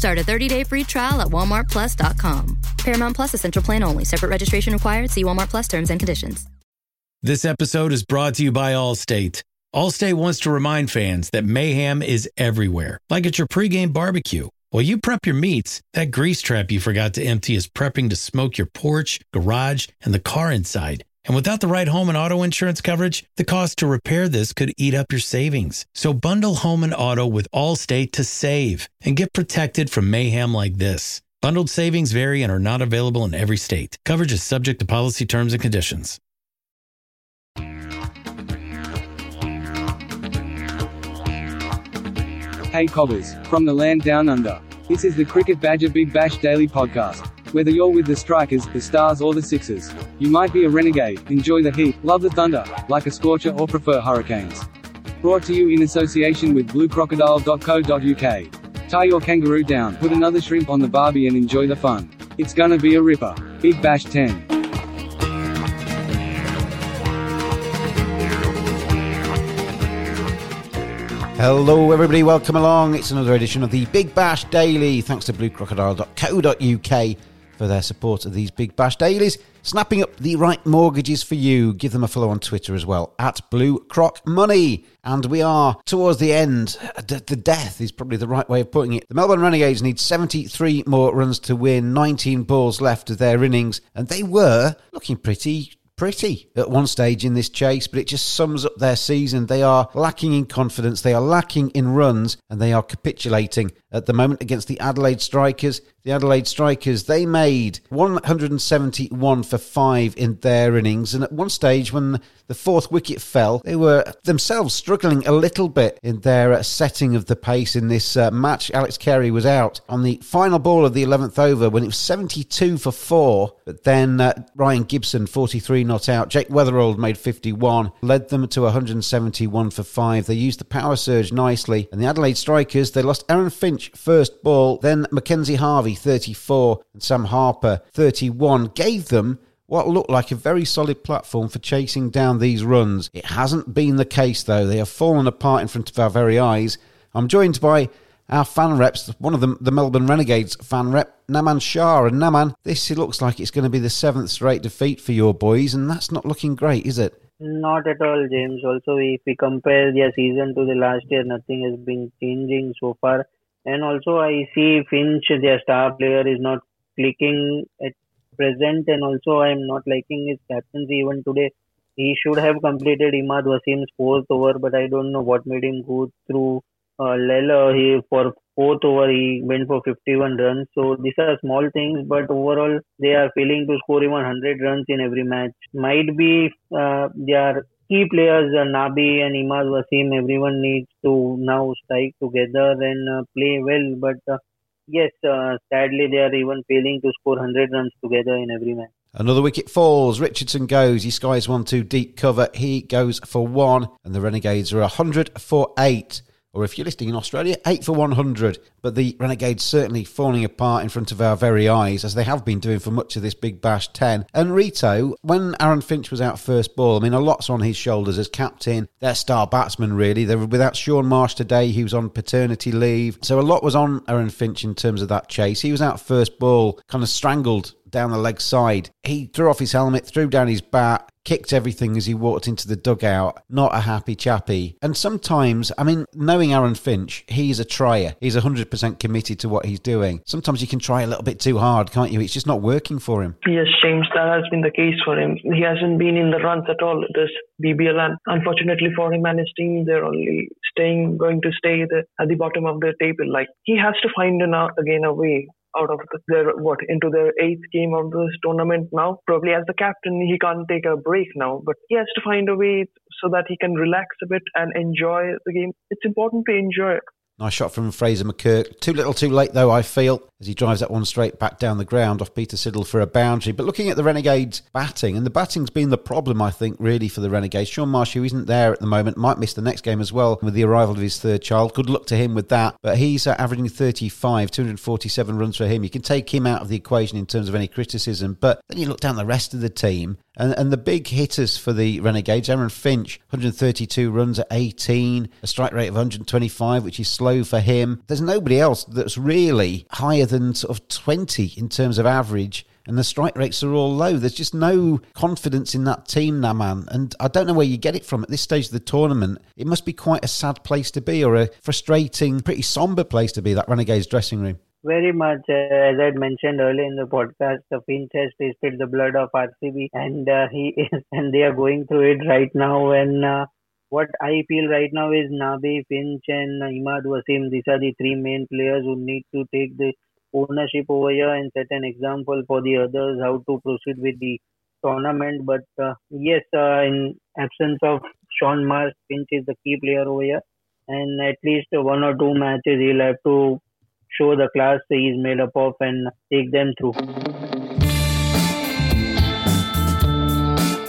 Start a 30-day free trial at walmartplus.com. Paramount Plus essential plan only. Separate registration required. See Walmart Plus terms and conditions. This episode is brought to you by Allstate. Allstate wants to remind fans that mayhem is everywhere, like at your pregame barbecue. While you prep your meats, that grease trap you forgot to empty is prepping to smoke your porch, garage, and the car inside. And without the right home and auto insurance coverage, the cost to repair this could eat up your savings. So bundle home and auto with Allstate to save and get protected from mayhem like this. Bundled savings vary and are not available in every state. Coverage is subject to policy terms and conditions. Hey Cobbers, from the land down under. This is the Cricket Badger Big Bash Daily Podcast. Whether you're with the Strikers, the Stars, or the Sixers, you might be a renegade, enjoy the heat, love the thunder, like a scorcher, or prefer hurricanes. Brought to you in association with bluecrocodile.co.uk. Tie your kangaroo down, put another shrimp on the barbie, and enjoy the fun. It's gonna be a ripper. Big Bash 10. Hello, everybody. Welcome along. It's another edition of the Big Bash Daily. Thanks to bluecrocodile.co.uk for their support of these Big Bash Dailies. Snapping up the right mortgages for you. Give them a follow on Twitter as well at Blue Croc Money. And we are towards the end. D- the death is probably the right way of putting it. The Melbourne Renegades need 73 more runs to win, 19 balls left of their innings, and they were looking pretty pretty at one stage in this chase, but it just sums up their season. They are lacking in confidence, they are lacking in runs, and they are capitulating at the moment against the Adelaide Strikers. The Adelaide Strikers, they made 171 for five in their innings, and at one stage when the fourth wicket fell, they were themselves struggling a little bit in their uh, setting of the pace in this uh, match. Alex Carey was out on the final ball of the 11th over when it was 72 for four, but then uh, Ryan Gibson, 43 not out. Jake Weatherald made 51, led them to 171 for five. They used the power surge nicely, and the Adelaide Strikers, they lost Aaron Finch first ball, then Mackenzie Harvey 34 and Sam Harper 31 gave them what looked like a very solid platform for chasing down these runs. It hasn't been the case though. They have fallen apart in front of our very eyes. I'm joined by our fan reps, one of them, the Melbourne Renegades fan rep, Naman Shah. And Naman, this looks like it's going to be the seventh straight defeat for your boys, and that's not looking great, is it? Not at all, James. Also, if we compare their season to the last year, nothing has been changing so far. And also, I see Finch, their star player, is not clicking at present. And also, I am not liking his captaincy even today. He should have completed Imad Wasim's fourth over, but I don't know what made him go through uh, Lela. He for fourth over he went for 51 runs. So these are small things, but overall they are failing to score even 100 runs in every match. Might be uh, they are key players, uh, Nabi and Imad Wasim, everyone needs to now strike together and uh, play well. But uh, yes, uh, sadly, they are even failing to score 100 runs together in every match. Another wicket falls. Richardson goes. He skies one, two, deep cover. He goes for one. And the Renegades are 100 for eight or if you're listening in Australia, 8 for 100. But the Renegades certainly falling apart in front of our very eyes, as they have been doing for much of this Big Bash 10. And Rito, when Aaron Finch was out first ball, I mean, a lot's on his shoulders as captain, their star batsman, really. They were without Shaun Marsh today, he was on paternity leave. So a lot was on Aaron Finch in terms of that chase. He was out first ball, kind of strangled down the leg side. He threw off his helmet, threw down his bat, kicked everything as he walked into the dugout. Not a happy chappy. And sometimes, I mean, knowing Aaron Finch, he's a trier. He's 100% committed to what he's doing. Sometimes you can try a little bit too hard, can't you? It's just not working for him. Yes, James, that has been the case for him. He hasn't been in the runs at all this BBL, and unfortunately for him and his team, they're only staying, going to stay the, at the bottom of the table. Like he has to find an, uh, again a way out of their what into their eighth game of this tournament now. Probably as the captain, he can't take a break now, but he has to find a way so that he can relax a bit and enjoy the game. It's important to enjoy it. Nice shot from Fraser McGurk. Too little, too late, though, I feel, as he drives that one straight back down the ground off Peter Siddle for a boundary. But looking at the Renegades' batting, and the batting's been the problem, I think, really, for the Renegades. Shaun Marsh, who isn't there at the moment, might miss the next game as well with the arrival of his third child. Good luck to him with that. But he's uh, averaging 35, 247 runs for him. You can take him out of the equation in terms of any criticism. But then you look down the rest of the team, and, and the big hitters for the Renegades, Aaron Finch, 132 runs at 18, a strike rate of 125, which is slow for him. There's nobody else that's really higher than sort of 20 in terms of average. And the strike rates are all low. There's just no confidence in that team now, man. And I don't know where you get it from at this stage of the tournament. It must be quite a sad place to be, or a frustrating, pretty somber place to be, that Renegades dressing room. Very much, uh, as I mentioned earlier in the podcast, the Finch has tasted the blood of RCB, and uh, he is, and they are going through it right now. And uh, what I feel right now is Nabi, Finch, and Imad Wasim. These are the three main players who need to take the ownership over here and set an example for the others how to proceed with the tournament. But uh, yes, uh, in absence of Shaun Marsh, Finch is the key player over here, and at least one or two matches he'll have to show the class he's made up of and take them through.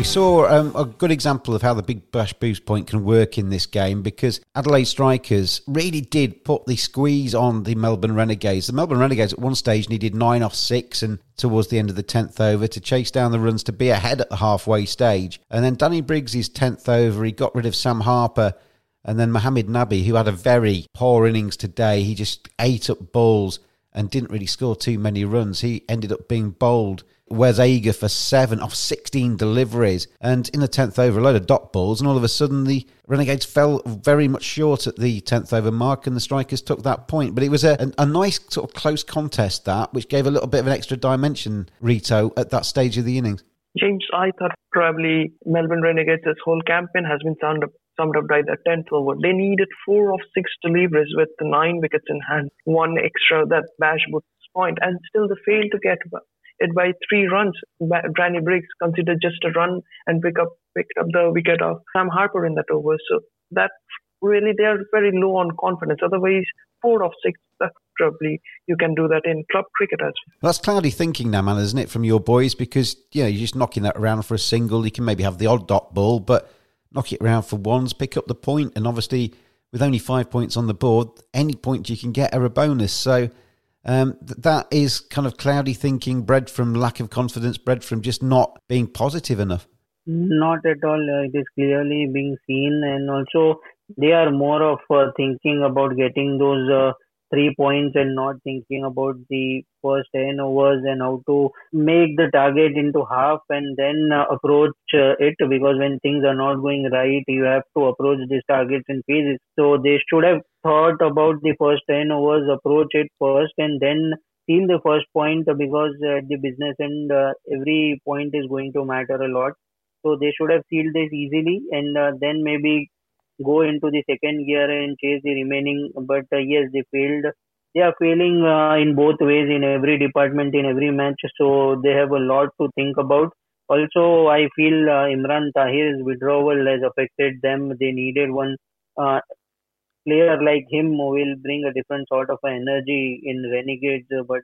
We saw um, a good example of how the Big Bash boost point can work in this game because Adelaide Strikers really did put the squeeze on the Melbourne Renegades. The Melbourne Renegades at one stage needed nine off six and towards the end of the 10th over to chase down the runs to be ahead at the halfway stage. And then Danny Briggs' 10th over, he got rid of Sam Harper. And then Mohamed Nabi, who had a very poor innings today, he just ate up balls and didn't really score too many runs. He ended up being bowled Wes Agar for seven off 16 deliveries. And in the 10th over, a load of dot balls. And all of a sudden, the Renegades fell very much short at the 10th over mark, and the strikers took that point. But it was a, a, nice sort of close contest, that, which gave a little bit of an extra dimension, Rito, at that stage of the innings. James, I thought probably Melbourne Renegades' whole campaign has been summed up, summed up by the 10th over. They needed four of six deliveries with nine wickets in hand, one extra that Bash Boost point, and still they failed to get it by three runs. Danny Briggs considered just a run and pick up picked up the wicket of Sam Harper in that over. So that really they are very low on confidence. Otherwise, four of six, probably you can do that in club cricket as well. That's cloudy thinking now, man, isn't it, from your boys? Because you know you're just knocking that around for a single. You can maybe have the odd dot ball, but knock it around for ones, pick up the point, and obviously with only five points on the board, any point you can get are a bonus. So um, that is kind of cloudy thinking, bred from lack of confidence, bred from just not being positive enough. Not at all. Uh, it is clearly being seen, and also they are more of uh, thinking about getting those uh, three points and not thinking about the first 10 overs and how to make the target into half and then uh, approach uh, it because when things are not going right you have to approach these targets in phases so they should have thought about the first 10 overs approach it first and then steal the first point because at the business end uh, every point is going to matter a lot So they should have sealed this easily and uh, then maybe go into the second gear and chase the remaining. But uh, yes, they failed. They are failing uh, in both ways in every department in every match. So they have a lot to think about. Also, I feel uh, Imran Tahir's withdrawal has affected them. They needed one uh, player like him will bring a different sort of energy in Renegades. But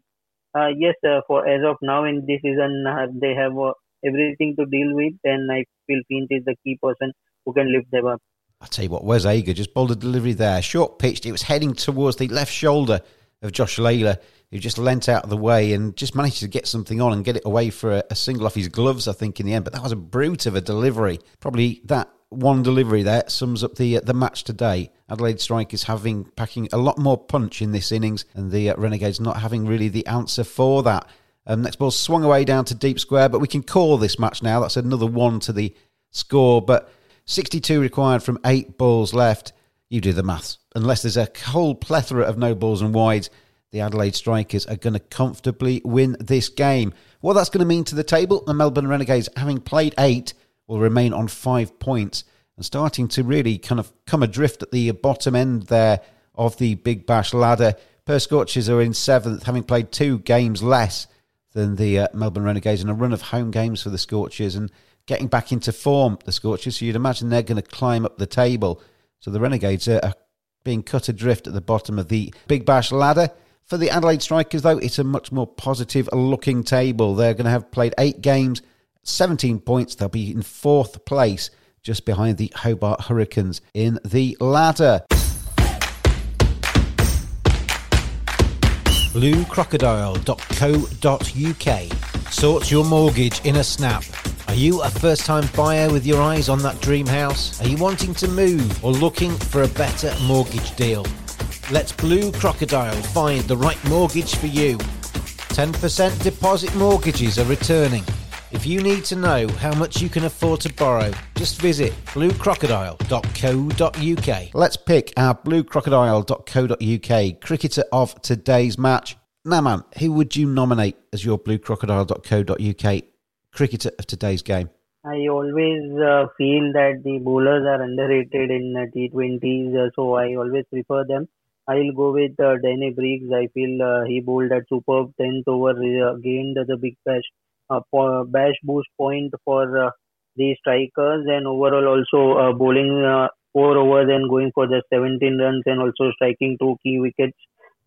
uh, yes, uh, for as of now in this season, uh, they have uh, everything to deal with, and I feel Finch is the key person who can lift them up. I'll tell you what, Wes Agar just bowled a delivery there. Short pitched, it was heading towards the left shoulder of Josh Lalor, who just leant out of the way and just managed to get something on and get it away for a, a single off his gloves, I think, in the end. But that was a brute of a delivery. Probably that one delivery there sums up the uh, the match today. Adelaide Strikers having packing a lot more punch in this innings, and the uh, Renegades not having really the answer for that. Um, next ball swung away down to deep square, but we can call this match now. That's another one to the score, but 62 required from eight balls left. You do the maths. Unless there's a whole plethora of no balls and wides, the Adelaide Strikers are going to comfortably win this game. What that's going to mean to the table, the Melbourne Renegades, having played eight, will remain on five points and starting to really kind of come adrift at the bottom end there of the Big Bash ladder. Perth Scorchers are in seventh, having played two games less than the uh, Melbourne Renegades and a run of home games for the Scorchers and getting back into form, the Scorchers. So you'd imagine they're going to climb up the table. So the Renegades are being cut adrift at the bottom of the Big Bash ladder. For the Adelaide Strikers, though, it's a much more positive looking table. They're going to have played eight games, 17 points. They'll be in fourth place, just behind the Hobart Hurricanes in the ladder. bluecrocodile.co.uk. Sort your mortgage in a snap. Are you a first time buyer with your eyes on that dream house? Are you wanting to move or looking for a better mortgage deal? Let Blue Crocodile find the right mortgage for you. 10% deposit mortgages are returning. If you need to know how much you can afford to borrow, just visit bluecrocodile.co.uk. Let's pick our bluecrocodile.co.uk cricketer of today's match. Naman, who would you nominate as your bluecrocodile.co.uk cricketer of today's game? I always uh, feel that the bowlers are underrated in uh, T20s, uh, so I always prefer them. I'll go with uh, Danny Briggs. I feel uh, he bowled at superb 10th over, uh, gained the big bash, uh, po- bash boost point for uh, the strikers, and overall also uh, bowling uh, four overs and going for just 17 runs and also striking two key wickets.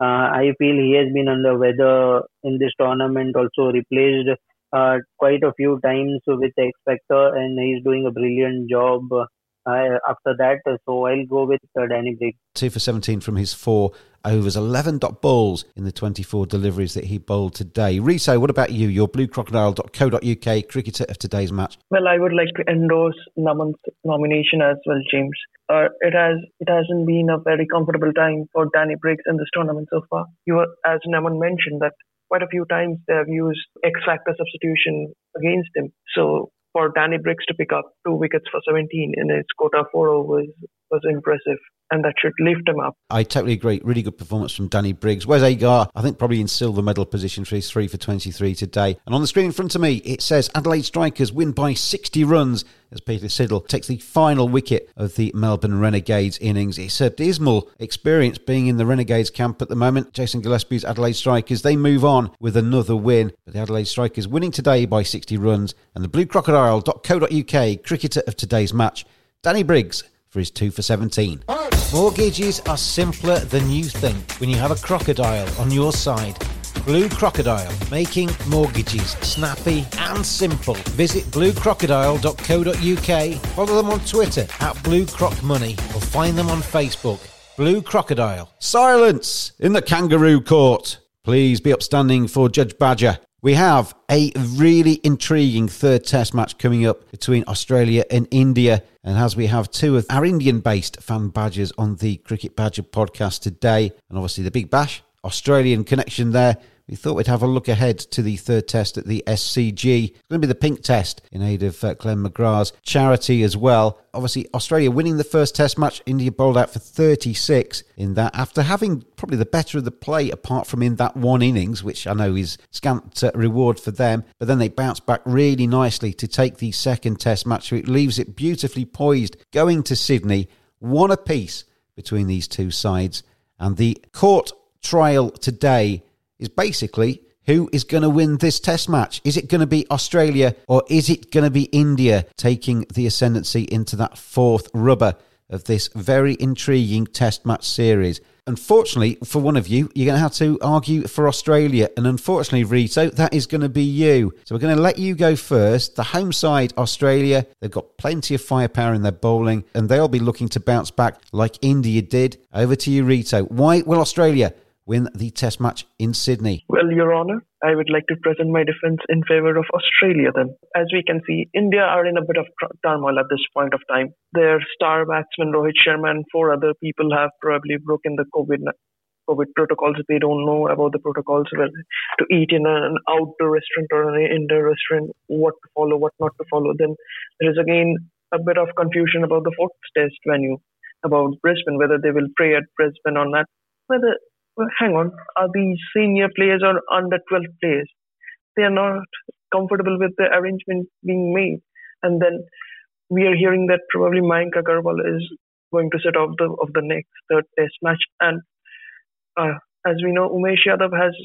Uh, I feel he has been under weather in this tournament, also replaced uh, quite a few times with X Factor, and he's doing a brilliant job uh, after that. So I'll go with uh, Danny Briggs. Two for 17 from his four overs, 11 dot balls in the 24 deliveries that he bowled today. Rito, what about you? Your bluecrocodile.co.uk cricketer of today's match. Well, I would like to endorse Naman's nomination as well, James. Uh, it has it hasn't been a very comfortable time for Danny Briggs in this tournament so far. You, were, as Naman mentioned, that quite a few times they have used X factor substitution against him. So for Danny Briggs to pick up two wickets for 17 in his quota four overs was impressive, and that should lift him up. I totally agree. Really good performance from Danny Briggs. Wes Agar, I think probably in silver medal position for his three for 23 today. And on the screen in front of me, it says Adelaide Strikers win by 60 runs as Peter Siddle takes the final wicket of the Melbourne Renegades innings. It's a dismal experience being in the Renegades camp at the moment. Jason Gillespie's Adelaide Strikers, they move on with another win. But the Adelaide Strikers winning today by 60 runs. And the bluecrocodile.co.uk cricketer of today's match, Danny Briggs, for his 2 for 17. Mortgages are simpler than you think when you have a crocodile on your side. Blue Crocodile, making mortgages snappy and simple. Visit bluecrocodile.co.uk, follow them on Twitter at bluecrocmoney or find them on Facebook. Blue Crocodile. Silence in the kangaroo court. Please be upstanding for Judge Badger. We have a really intriguing third test match coming up between Australia and India. And as we have two of our Indian based fan badgers on the Cricket Badger podcast today, and obviously the Big Bash, Australian connection there we thought we'd have a look ahead to the third test at the SCG. It's going to be the pink test in aid of uh, Glenn McGrath's charity as well. Obviously, Australia winning the first test match, India bowled out for 36 in that after having probably the better of the play apart from in that one innings, which I know is scant uh, reward for them. But then they bounced back really nicely to take the second test match, so it leaves it beautifully poised going to Sydney, one apiece between these two sides. And the court trial today is basically who is going to win this test match? Is it going to be Australia or is it going to be India taking the ascendancy into that fourth rubber of this very intriguing test match series? Unfortunately, for one of you, you're going to have to argue for Australia. And unfortunately, Rito, that is going to be you. So we're going to let you go first. The home side, Australia, they've got plenty of firepower in their bowling and they'll be looking to bounce back like India did. Over to you, Rito. Why will Australia win the Test match in Sydney? Well, Your Honour, I would like to present my defence in favour of Australia then. As we can see, India are in a bit of turmoil at this point of time. Their star batsman Rohit Sharma and four other people have probably broken the COVID COVID protocols. They don't know about the protocols well, to eat in an outdoor restaurant or an indoor restaurant, what to follow, what not to follow. Then there is again a bit of confusion about the fourth test venue, about Brisbane, whether they will pray at Brisbane or not. Whether hang on, are these senior players or under 12 players? They are not comfortable with the arrangement being made. And then we are hearing that probably Mayank Agarwal is going to set off the of the next third test match. And uh, as we know, Umesh Yadav has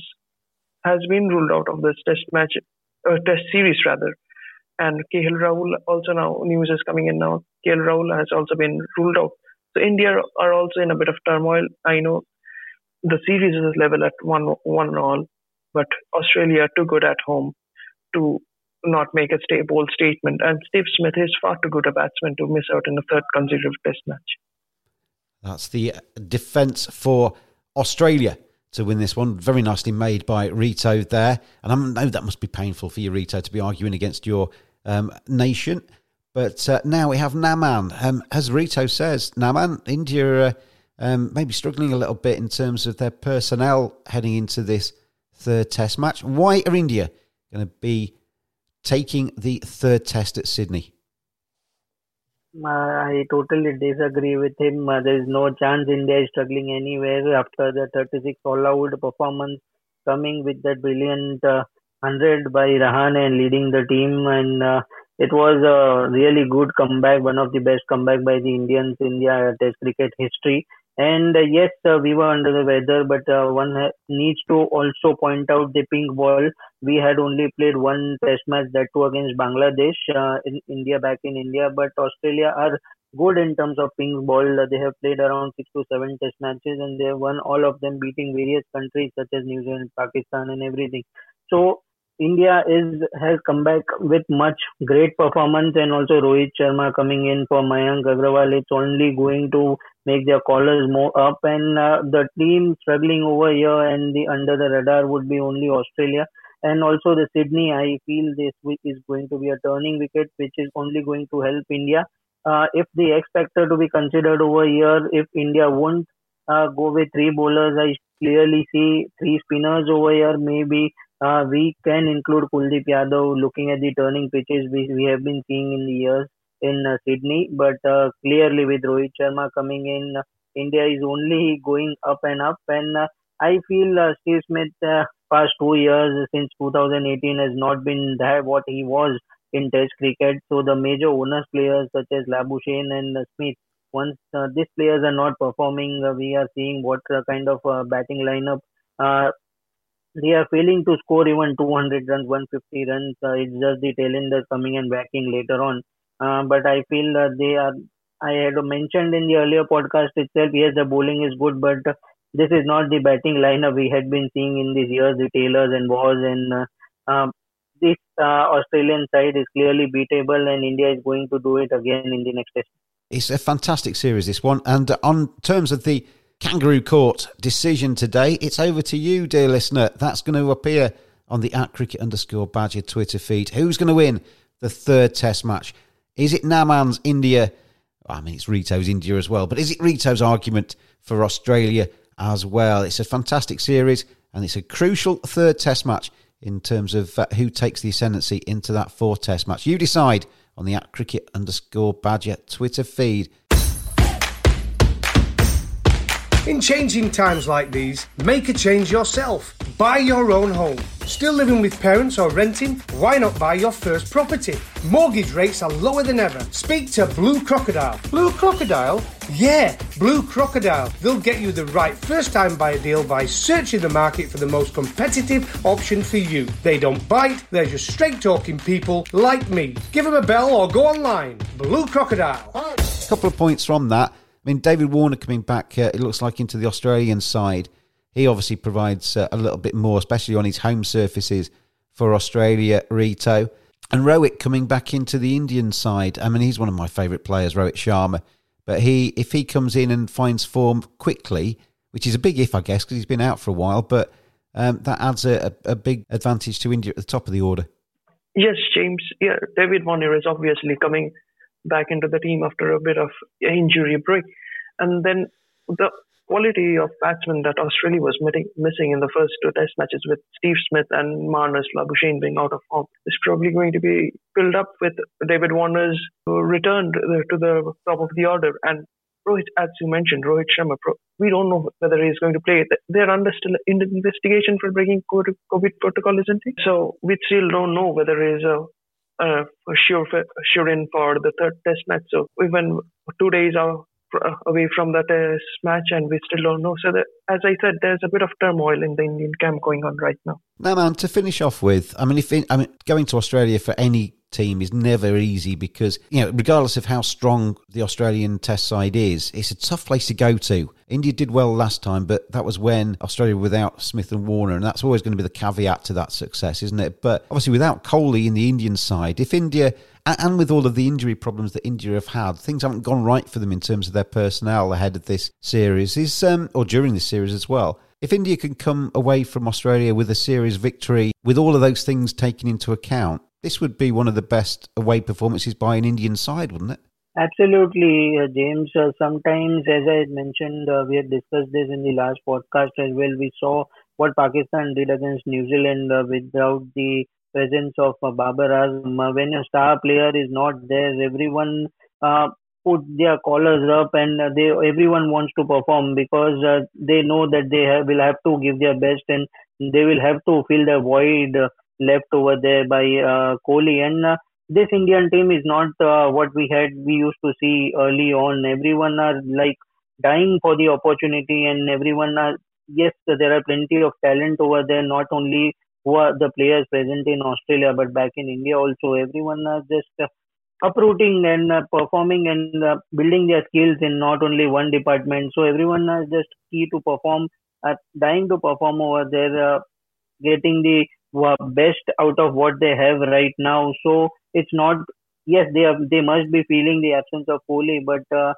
has been ruled out of this test match, uh, test series rather. And KL Rahul also now news is coming in now. KL Rahul has also been ruled out. So India are also in a bit of turmoil. I know the series is level at one one all, but Australia too good at home to not make a stay, bold statement. And Steve Smith is far too good a batsman to miss out in the third consecutive Test match. That's the defence for Australia to win this one. Very nicely made by Rito there. And I know that must be painful for you, Rito, to be arguing against your um, nation. But uh, now we have Naman. Um, as Rito says, Naman, India. Uh, um, maybe struggling a little bit in terms of their personnel heading into this third test match. Why are India going to be taking the third test at Sydney? I totally disagree with him. There is no chance India is struggling anywhere after the 36 all out performance coming with that brilliant uh, 100 by Rahane and leading the team. And uh, it was a really good comeback, one of the best comeback by the Indians in India Test cricket history. And uh, yes, uh, we were under the weather, but uh, one needs to also point out the pink ball. We had only played one test match, that too against Bangladesh in India, back in India. But Australia are good in terms of pink ball. They have played around six to seven test matches and they have won all of them, beating various countries such as New Zealand, Pakistan, and everything. So India is has come back with much great performance and also Rohit Sharma coming in for Mayank Agarwal. It's only going to make their collars more up and uh, the team struggling over here and the under the radar would be only Australia and also the Sydney. I feel this week is going to be a turning wicket which is only going to help India. Uh, if the X factor to be considered over here, if India won't uh, go with three bowlers, I clearly see three spinners over here. Maybe uh, we can include Kuldeep Yadav looking at the turning pitches we, we have been seeing in the years in uh, Sydney. But uh, clearly, with Rohit Sharma coming in, India is only going up and up. And uh, I feel uh, Steve Smith, uh, past two years since 2018, has not been that what he was in Test cricket. So the major owners players such as Labuschagne and Smith, once these players are not performing, we are seeing what kind of batting lineup they are failing to score even 200 runs, 150 runs. Uh, it's just the tailenders coming and backing later on. Uh, but I feel that they are. I had mentioned in the earlier podcast itself. Yes, the bowling is good, but this is not the batting lineup we had been seeing in these years. The Taylors and Waugh and uh, um, this uh, Australian side is clearly beatable, and India is going to do it again in the next test. It's a fantastic series, this one. And on terms of the Kangaroo Court decision today. It's over to you, dear listener. That's going to appear on the at cricket underscore badger Twitter feed. Who's going to win the third test match? Is it Naman's India? I mean, it's Rito's India as well, but is it Rito's argument for Australia as well? It's a fantastic series, and it's a crucial third Test match in terms of uh, who takes the ascendancy into that fourth Test match. You decide on the at cricket underscore badger Twitter feed. In changing times like these, make a change yourself. Buy your own home. Still living with parents or renting? Why not buy your first property? Mortgage rates are lower than ever. Speak to Blue Crocodile. Blue Crocodile? Yeah, Blue Crocodile. They'll get you the right first time buyer deal by searching the market for the most competitive option for you. They don't bite, they're just straight talking people like me. Give them a bell or go online. Blue Crocodile. A couple of points from that. I mean, David Warner coming back, uh, it looks like into the Australian side. He obviously provides uh, a little bit more, especially on his home surfaces for Australia, Rito. And Rohit coming back into the Indian side. I mean, he's one of my favourite players, Rohit Sharma. But he, if he comes in and finds form quickly, which is a big if, I guess, because he's been out for a while, but um, that adds a, a, big advantage to India at the top of the order. Yes, James. Yeah, David Warner is obviously coming back into the team after a bit of injury break. And then the quality of batsmen that Australia was missing in the first two test matches with Steve Smith and Marnus Labuschagne being out of form is probably going to be filled up with David Warner's return to the top of the order. And Rohit, as you mentioned, Rohit Sharma, we don't know whether he's going to play. They're under still investigation for breaking COVID protocol, isn't he? So we still don't know whether he's a uh, sure sure in for the third test match. So even two days are away from that test match, and we still don't know. So that, as I said, there's a bit of turmoil in the Indian camp going on right now. Naman, to finish off with, I mean, if I mean going to Australia for any team is never easy because, you know, regardless of how strong the Australian test side is, it's a tough place to go to. India did well last time, but that was when Australia without Smith and Warner, and that's always going to be the caveat to that success, isn't it? But obviously, without Kohli in the Indian side, if India and with all of the injury problems that India have had, things haven't gone right for them in terms of their personnel ahead of this series, is um, or during this series as well. If India can come away from Australia with a series victory, with all of those things taken into account, this would be one of the best away performances by an Indian side, wouldn't it? Absolutely, uh, James. Uh, sometimes, as I mentioned, uh, we had discussed this in the last podcast as well. We saw what Pakistan did against New Zealand uh, without the presence of uh, Babar Azam. Uh, when a star player is not there, everyone put their collars up and they everyone wants to perform because they know that they have, will have to give their best and they will have to fill the void left over there by uh, Kohli. And uh, this Indian team is not uh, what we had we used to see early on. Everyone are like dying for the opportunity, and everyone are yes, there are plenty of talent over there. Not only who are the players present in Australia, but back in India also. Everyone are just uh, uprooting and uh, performing and uh, building their skills in not only one department. So everyone is just key to perform, uh, dying to perform over there, uh, getting the best out of what they have right now. So it's not yes they are they must be feeling the absence of Kohli, but uh,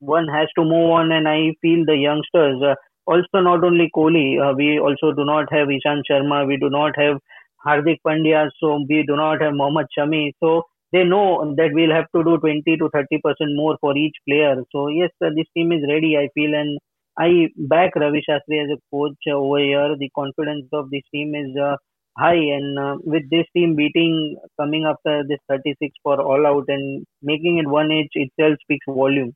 one has to move on. And I feel the youngsters uh, also not only Kohli, uh, we also do not have Ishant Sharma, we do not have Hardik Pandya, so we do not have Mohammad Shami. So they know that we'll have to do 20 to 30 percent more for each player. So yes, this team is ready. I feel and. I back Ravi Shastri as a coach over here. The confidence of this team is uh, high and uh, with this team beating coming after this 36 for all out and making it one edge itself speaks volume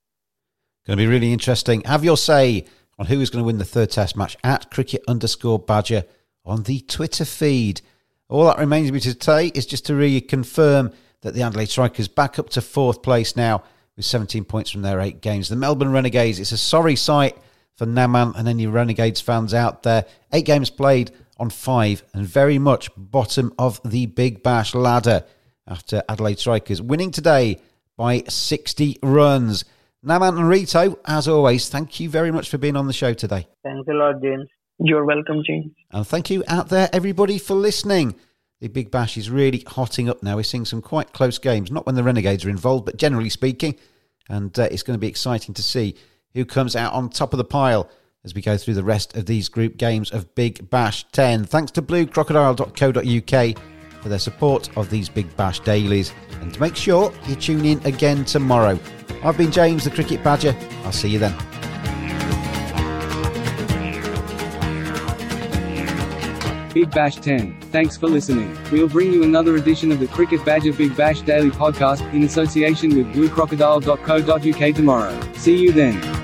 going to be really interesting have your say on who is going to win the third test match at cricket underscore badger on the twitter feed all that remains me to say is just to really confirm that the Adelaide Strikers back up to fourth place now with 17 points from their eight games. The Melbourne Renegades, it's a sorry sight for Naman and any Renegades fans out there. Eight games played, on five and very much bottom of the Big Bash ladder after Adelaide Strikers winning today by 60 runs. Naman and Rito, as always, thank you very much for being on the show today. Thanks a lot, James. You're welcome, James. And thank you out there, everybody, for listening. The Big Bash is really hotting up now. We're seeing some quite close games, not when the Renegades are involved, but generally speaking. And uh, it's going to be exciting to see who comes out on top of the pile as we go through the rest of these group games of Big Bash 10. Thanks to bluecrocodile.co.uk for their support of these Big Bash dailies. And make sure you tune in again tomorrow. I've been James the Cricket Badger. I'll see you then. Big Bash 10. Thanks for listening. We'll bring you another edition of the Cricket Badger Big Bash Daily Podcast in association with bluecrocodile.co.uk tomorrow. See you then.